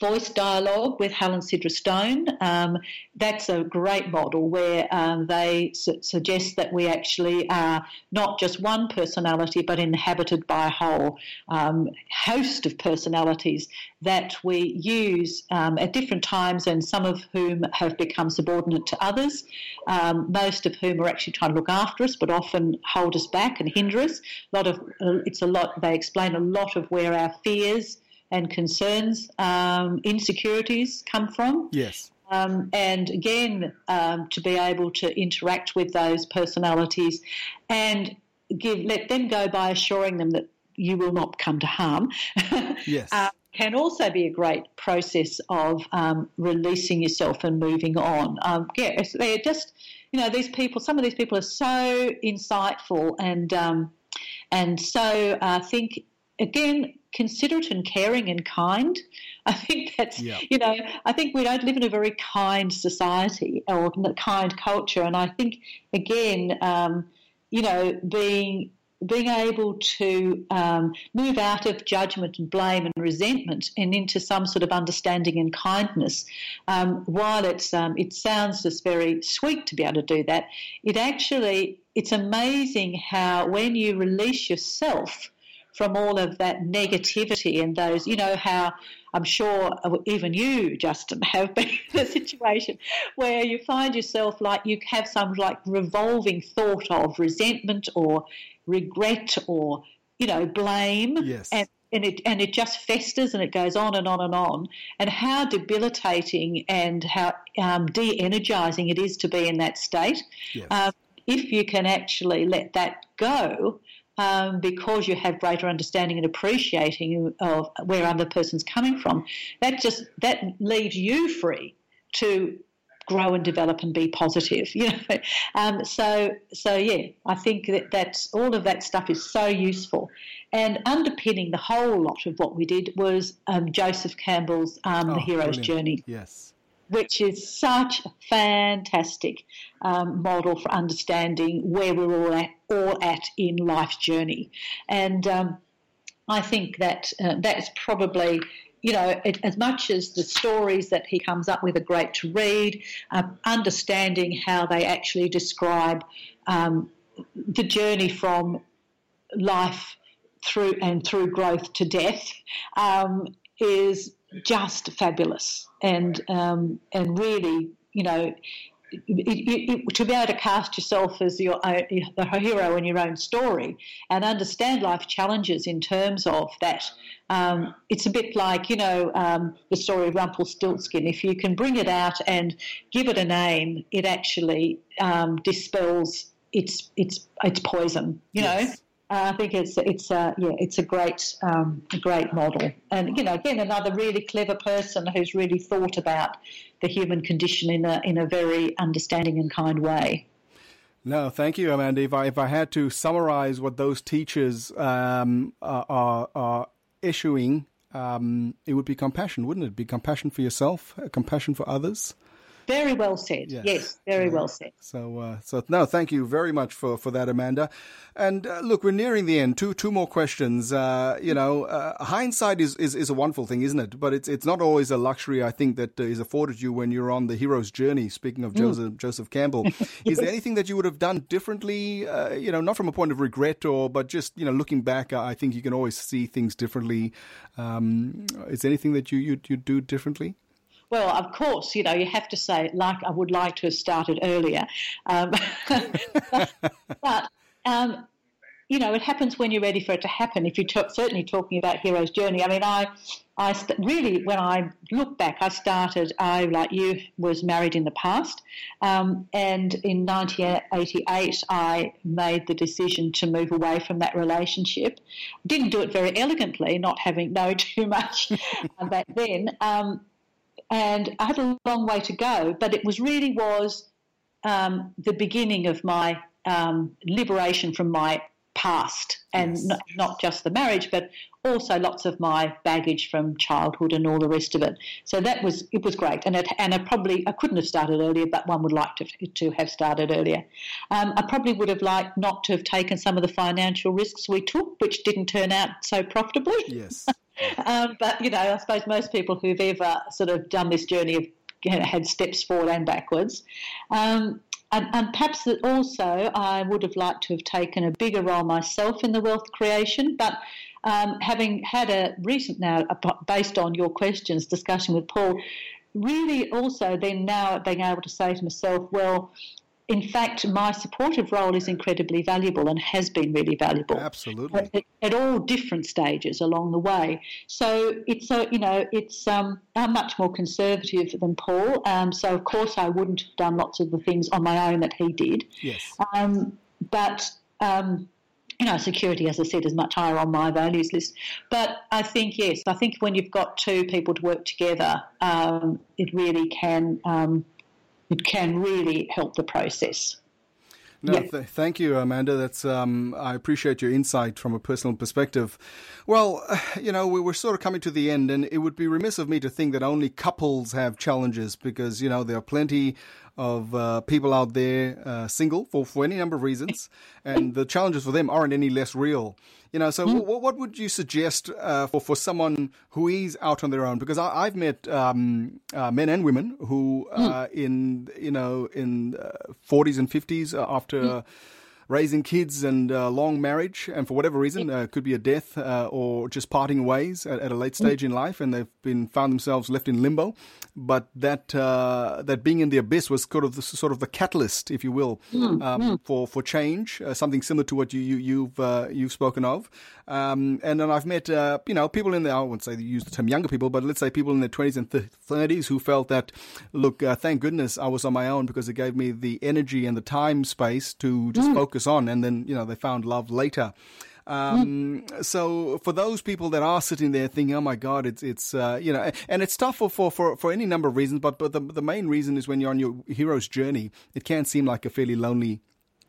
[SPEAKER 3] voice dialogue with Hal and Sidra Stone. Um, that's a great model where um, they su- suggest that we actually are not just one personality, but inhabited by a whole um, host of personalities that we use um, at different times, and some of whom have become subordinate to others, um, most of whom are actually trying to look after us, but often hold us back and hinder us. A lot of uh, it's a lot. They explain a lot of where our fears and concerns, um, insecurities come from.
[SPEAKER 2] Yes.
[SPEAKER 3] Um, and again, um, to be able to interact with those personalities and give let them go by assuring them that you will not come to harm.
[SPEAKER 2] yes. Uh,
[SPEAKER 3] can also be a great process of um, releasing yourself and moving on. Um, yeah, they're just, you know, these people, some of these people are so insightful and um, And so I think, again, considerate and caring and kind. I think that's, yeah. you know, I think we don't live in a very kind society or kind culture. And I think, again, um, you know, being being able to um, move out of judgment and blame and resentment and into some sort of understanding and kindness. Um, while it's um, it sounds just very sweet to be able to do that, it actually it's amazing how when you release yourself from all of that negativity and those, you know, how I'm sure even you, Justin, have been in a situation where you find yourself like you have some like revolving thought of resentment or regret or you know blame
[SPEAKER 2] yes.
[SPEAKER 3] and and it and it just festers and it goes on and on and on and how debilitating and how um, de-energizing it is to be in that state yes. um, if you can actually let that go um, because you have greater understanding and appreciating of where other person's coming from that just that leaves you free to grow and develop and be positive. You know, um, so so yeah, I think that that's all of that stuff is so useful. And underpinning the whole lot of what we did was um, Joseph Campbell's um, oh, The Hero's brilliant. Journey.
[SPEAKER 2] Yes.
[SPEAKER 3] Which is such a fantastic um, model for understanding where we're all at, all at in life's journey, and um, I think that uh, that's probably you know, it, as much as the stories that he comes up with are great to read, uh, understanding how they actually describe um, the journey from life through and through growth to death um, is just fabulous and um, and really, you know, it, it, to be able to cast yourself as your own, the hero in your own story and understand life challenges in terms of that. Um, it's a bit like you know um, the story of Rumpelstiltskin. If you can bring it out and give it a name, it actually um, dispels its its its poison. You yes. know. Uh, I think it's it's a yeah it's a great um, a great model, and you know again another really clever person who's really thought about the human condition in a in a very understanding and kind way.
[SPEAKER 2] No, thank you, Amanda. If I if I had to summarize what those teachers um, are, are issuing, um, it would be compassion, wouldn't it? Be compassion for yourself, compassion for others.
[SPEAKER 3] Very well said. Yes, yes very yeah. well said.
[SPEAKER 2] So, uh, so no, thank you very much for, for that, Amanda. And uh, look, we're nearing the end. Two two more questions. Uh, you know, uh, hindsight is, is, is a wonderful thing, isn't it? But it's it's not always a luxury. I think that is afforded you when you're on the hero's journey. Speaking of mm. Joseph Joseph Campbell, yes. is there anything that you would have done differently? Uh, you know, not from a point of regret or, but just you know, looking back, I think you can always see things differently. Um, is there anything that you you you do differently?
[SPEAKER 3] Well, of course, you know, you have to say, like, I would like to have started earlier. Um, but, but um, you know, it happens when you're ready for it to happen. If you're certainly talking about hero's journey, I mean, I, I st- really, when I look back, I started. I, like you, was married in the past, um, and in 1988, I made the decision to move away from that relationship. Didn't do it very elegantly, not having know too much back then. Um, and I had a long way to go, but it was really was um, the beginning of my um, liberation from my past, and yes. not, not, just the marriage, but also lots of my baggage from childhood and all the rest of it. So that was it was great, and it and I probably I couldn't have started earlier, but one would like to to have started earlier. Um, I probably would have liked not to have taken some of the financial risks we took, which didn't turn out so profitably.
[SPEAKER 2] Yes.
[SPEAKER 3] um, but you know, I suppose most people who've ever sort of done this journey have had steps forward and backwards. Um, and, and, perhaps also I would have liked to have taken a bigger role myself in the wealth creation, but um, having had a recent now, based on your questions, discussion with Paul, really also then now being able to say to myself, well, in fact, my supportive role is incredibly valuable and has been really valuable.
[SPEAKER 2] Absolutely.
[SPEAKER 3] At, at all different stages along the way. So it's a, you know, it's um, I'm much more conservative than Paul. Um, so of course I wouldn't have done lots of the things on my own that he did.
[SPEAKER 2] Yes.
[SPEAKER 3] Um, but um, you know, security, as I said, is much higher on my values list. But I think, yes, I think when you've got two people to work together, um, it really can um, it can really help the process.
[SPEAKER 2] No, yeah. th- thank you, Amanda. That's um, I appreciate your insight from a personal perspective. Well, you know, we, are sort of coming to the end, and it would be remiss of me to think that only couples have challenges because you know there are plenty of uh, people out there uh, single for, for any number of reasons, and the challenges for them aren't any less real. You know, so mm. what, what would you suggest uh, for for someone who is out on their own? Because I, have met um, uh, men and women who, mm. in you know, in uh, forties and fifties after. Mm raising kids and uh, long marriage, and for whatever reason, uh, could be a death uh, or just parting ways at, at, a late stage in life, and they've been found themselves left in limbo. But that uh, that being in the abyss was sort of the, sort of the catalyst, if you will, mm, um, mm. for for change, uh, something similar to what you, you you've uh, you've spoken of. Um, and then I've met you know people in the I wouldn't say use the term younger people, but let's say people in their twenties and thirties who felt that look, thank goodness I was on my own because it gave me the energy and the time space to just mm. focus focus on, and then you know they found love later. Um, mm. So for those people that are sitting there thinking, "Oh my God, it's it's uh, you know," and it's tough for, for, for, for any number of reasons, but but the the main reason is when you're on your hero's journey, it can seem like a fairly lonely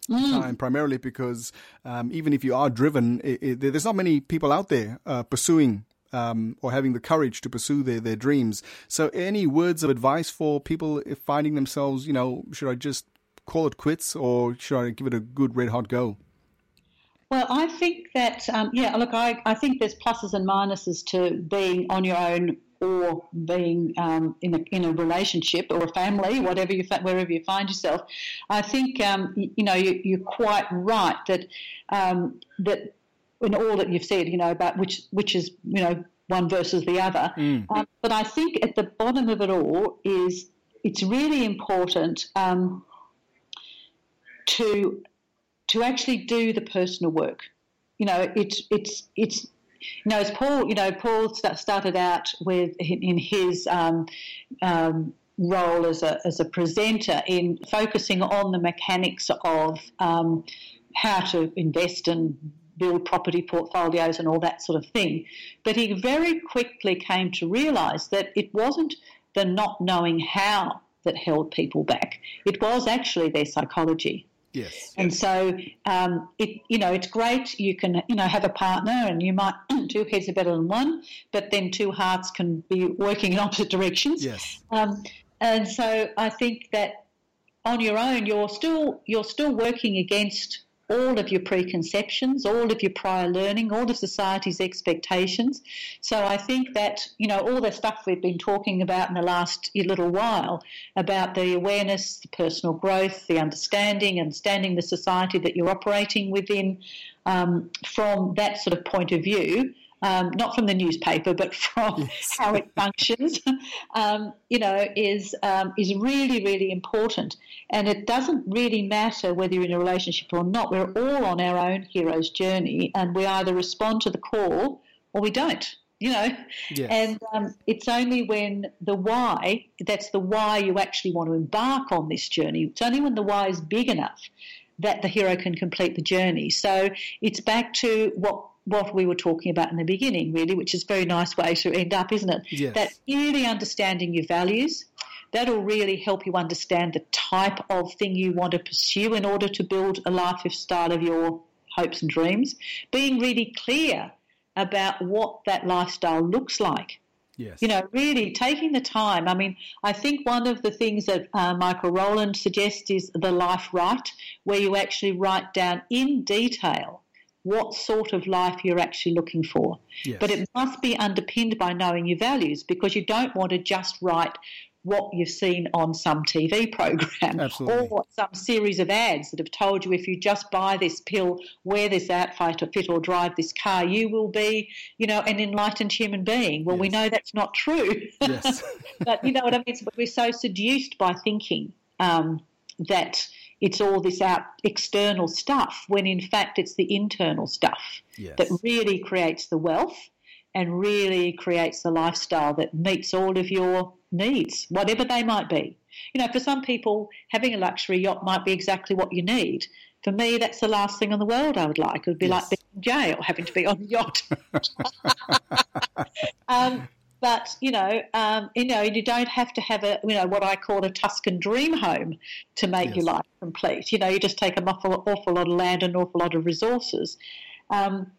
[SPEAKER 2] Mm. time, primarily because um, even if you are driven, it, it, there's not many people out there uh, pursuing um, or having the courage to pursue their, their dreams. So, any words of advice for people finding themselves, you know, should I just call it quits, or should I give it a good red hot go?
[SPEAKER 3] Well, I think that um, yeah. Look, I, I think there's pluses and minuses to being on your own or being um, in, a, in a relationship or a family, whatever you wherever you find yourself. I think um, you, you, know you, are quite right that um, that in all that you've said, you know about which which is you know one versus the other. Mm. Um, but I think at the bottom of it all is it's really important um, to to actually do the personal work. You know, it's it's it's you know, as Paul, you know, Paul started out with in his um, um, role as a as a presenter in focusing on the mechanics of um, how to invest and build property portfolios and all that sort of thing. But he very quickly came to realise that it wasn't the not knowing how that held people back; it was actually their psychology.
[SPEAKER 2] Yes.
[SPEAKER 3] And so, um, it you know, it's great. You can you know have a partner, and you might two heads are better than one, but then two hearts can be working in opposite directions.
[SPEAKER 2] Yes.
[SPEAKER 3] Um, and so I think that on your own, you're still you're still working against all of your preconceptions, all of your prior learning, all of society's expectations. So I think that, you know, all the stuff we've been talking about in the last little while about the awareness, the personal growth, the understanding, understanding the society that you're operating within um, from that sort of point of view um, not from the newspaper, but from yes. how it functions, um, you know, is um, is really really important. And it doesn't really matter whether you're in a relationship or not. We're all on our own hero's journey, and we either respond to the call or we don't. You know, yes. and um, it's only when the why, that's the why you actually want to embark on this journey. It's only when the why is big enough that the hero can complete the journey. So it's back to what what we were talking about in the beginning, really, which is a very nice way to end up, isn't it?
[SPEAKER 2] Yes.
[SPEAKER 3] That really understanding your values, that'll really help you understand the type of thing you want to pursue in order to build a lifestyle of your hopes and dreams. Being really clear about what that lifestyle looks like.
[SPEAKER 2] Yes.
[SPEAKER 3] You know, really taking the time. I mean, I think one of the things that uh, Michael Rowland suggests is the life right, where you actually write down in detail what sort of life you're actually looking for.
[SPEAKER 2] Yes.
[SPEAKER 3] But it must be underpinned by knowing your values because you don't want to just write what you've seen on some TV program
[SPEAKER 2] Absolutely.
[SPEAKER 3] or some series of ads that have told you if you just buy this pill, wear this outfit or fit or drive this car, you will be, you know, an enlightened human being. Well, yes. we know that's not true.
[SPEAKER 2] Yes.
[SPEAKER 3] but you know what I mean? But we're so seduced by thinking um, that it's all this out external stuff when in fact it's the internal stuff
[SPEAKER 2] yes.
[SPEAKER 3] that really creates the wealth and really creates the lifestyle that meets all of your needs, whatever they might be. You know, for some people, having a luxury yacht might be exactly what you need. For me, that's the last thing in the world I would like. It would be yes. like being in jail, having to be on a yacht. um, But you know, um, you know, you don't have to have a you know what I call a Tuscan dream home to make yes. your life complete. You know, you just take an awful, awful lot of land and an awful lot of resources. Um,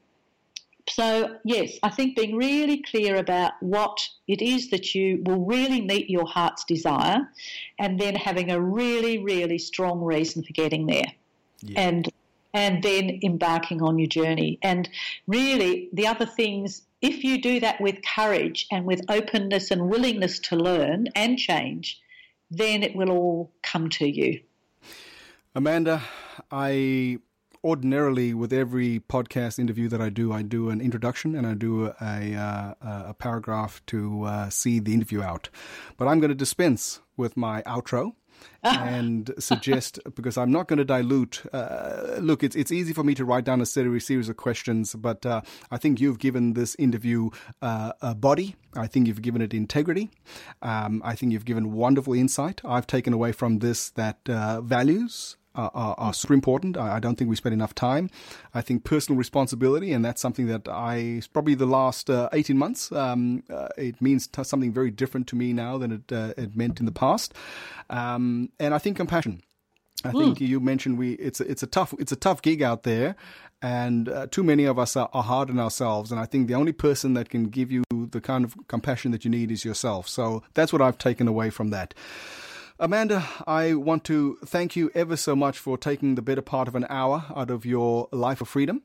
[SPEAKER 3] so yes, I think being really clear about what it is that you will really meet your heart's desire, and then having a really, really strong reason for getting there, yeah. and and then embarking on your journey. And really, the other things if you do that with courage and with openness and willingness to learn and change, then it will all come to you.
[SPEAKER 2] Amanda, I ordinarily with every podcast interview that I do, I do an introduction and I do a, a, a paragraph to uh, see the interview out. But I'm going to dispense with my outro and suggest because I'm not going to dilute. Uh, look, it's it's easy for me to write down a series of questions, but uh, I think you've given this interview uh, a body. I think you've given it integrity. Um, I think you've given wonderful insight. I've taken away from this that uh, values are, are, are, super important. I, I, don't think we spend enough time. I think personal responsibility, and that's something that I probably the last uh, eighteen months. Um, uh, it means t- something very different to me now than it uh, it meant in the past. Um, and I think compassion. I mm. think you mentioned we it's a, it's a tough it's a tough gig out there, and uh, too many of us are, are, hard on ourselves. And I think the only person that can give you the kind of compassion that you need is yourself. So that's what I've taken away from that. Amanda, I want to thank you ever so much for taking the better part of an hour out of your life of freedom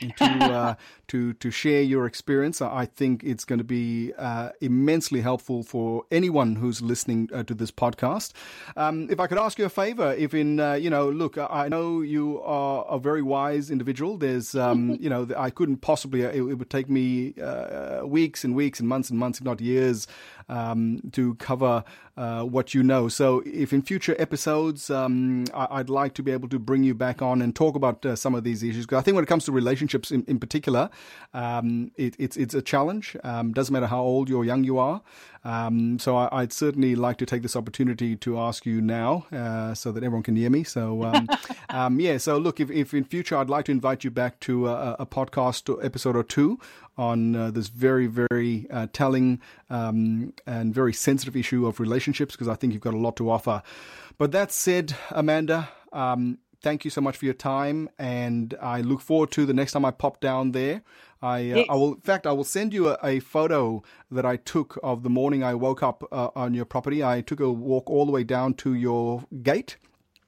[SPEAKER 2] to uh, to to share your experience. I think it's going to be uh, immensely helpful for anyone who's listening uh, to this podcast. Um, if I could ask you a favor, if in uh, you know, look, I know you are a very wise individual. There's um, you know, I couldn't possibly. It, it would take me uh, weeks and weeks and months and months, if not years, um, to cover uh, what you know. So, if in future episodes, um, I- would like to be able to bring you back on and talk about uh, some of these issues, because I think when it comes to relationships in, in particular, um, it, it's it's a challenge. Um, doesn't matter how old you or young you are. Um, so I, would certainly like to take this opportunity to ask you now, uh, so that everyone can hear me. So um, um, yeah. So look, if, if in future I'd like to invite you back to a, a podcast episode or two on uh, this very very uh, telling um, and very sensitive issue of relationships, because I think you've got a lot to offer. But that said, Amanda. Thank you so much for your time, and I look forward to the next time I pop down there. I, uh, I will, in fact, I will send you a, a, photo that I took of the morning I woke up uh, on your property. I took a walk all the way down to your gate.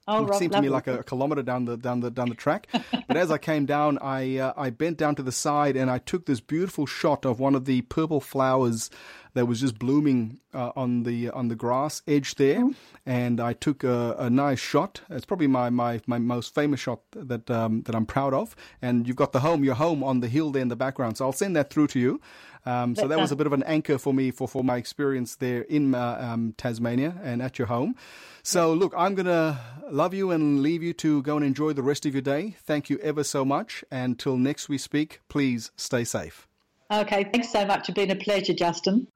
[SPEAKER 3] Oh,
[SPEAKER 2] it seemed to me like a, a, kilometer down the down the down the track. but as I came down, I uh, I bent down to the side and I took this beautiful shot of one of the purple flowers that was just blooming uh, on the on the grass edge there, mm. and I took a, a, nice shot. It's probably my, my, my most famous shot that um, that I'm proud of. And you've got the home, your home on the hill there in the background. So I'll send that through to you. Um, so that was a bit of an anchor for me for, for my experience there in uh, um, Tasmania and at your home. So look, I'm gonna love you and leave you to go and enjoy the rest of your day. Thank you ever so much. And till next we speak, please stay safe.
[SPEAKER 3] Okay, thanks so much. It's been a pleasure, Justin.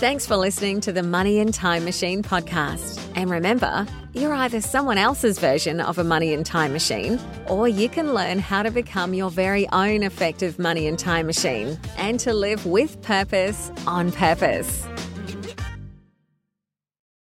[SPEAKER 1] Thanks for listening to the Money and Time Machine podcast. And remember, you're either someone else's version of a money and time machine, or you can learn how to become your very own effective money and time machine and to live with purpose on purpose.